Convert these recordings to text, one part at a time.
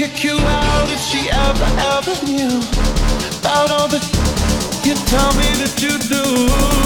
kick you out if she ever, ever knew about all the you tell me that you do.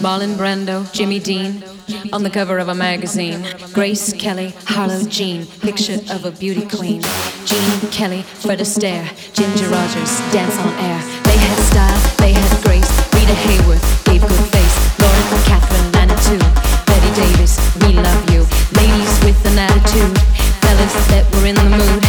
Marlon Brando, Jimmy Dean, on the cover of a magazine. Grace Kelly, Harlow Jean, picture of a beauty queen. Gene Kelly, Fred Astaire, Ginger Rogers, dance on air. They had style, they had grace. Rita Hayworth gave good face. Lauren Katharine, Lana too. Bette Davis, we love you. Ladies with an attitude, fellas that were in the mood.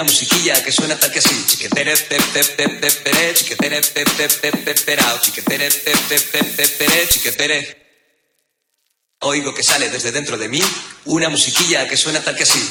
una musiquilla que suena tal que así. Chiquetere, tep, tep, tep, tep, tere, chiquetere, tep, tep, tep, tep, perao, chiquetere, tep, tep, chiquetere. Oigo que sale desde dentro de mí una musiquilla que suena tal que así.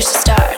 Push, the start.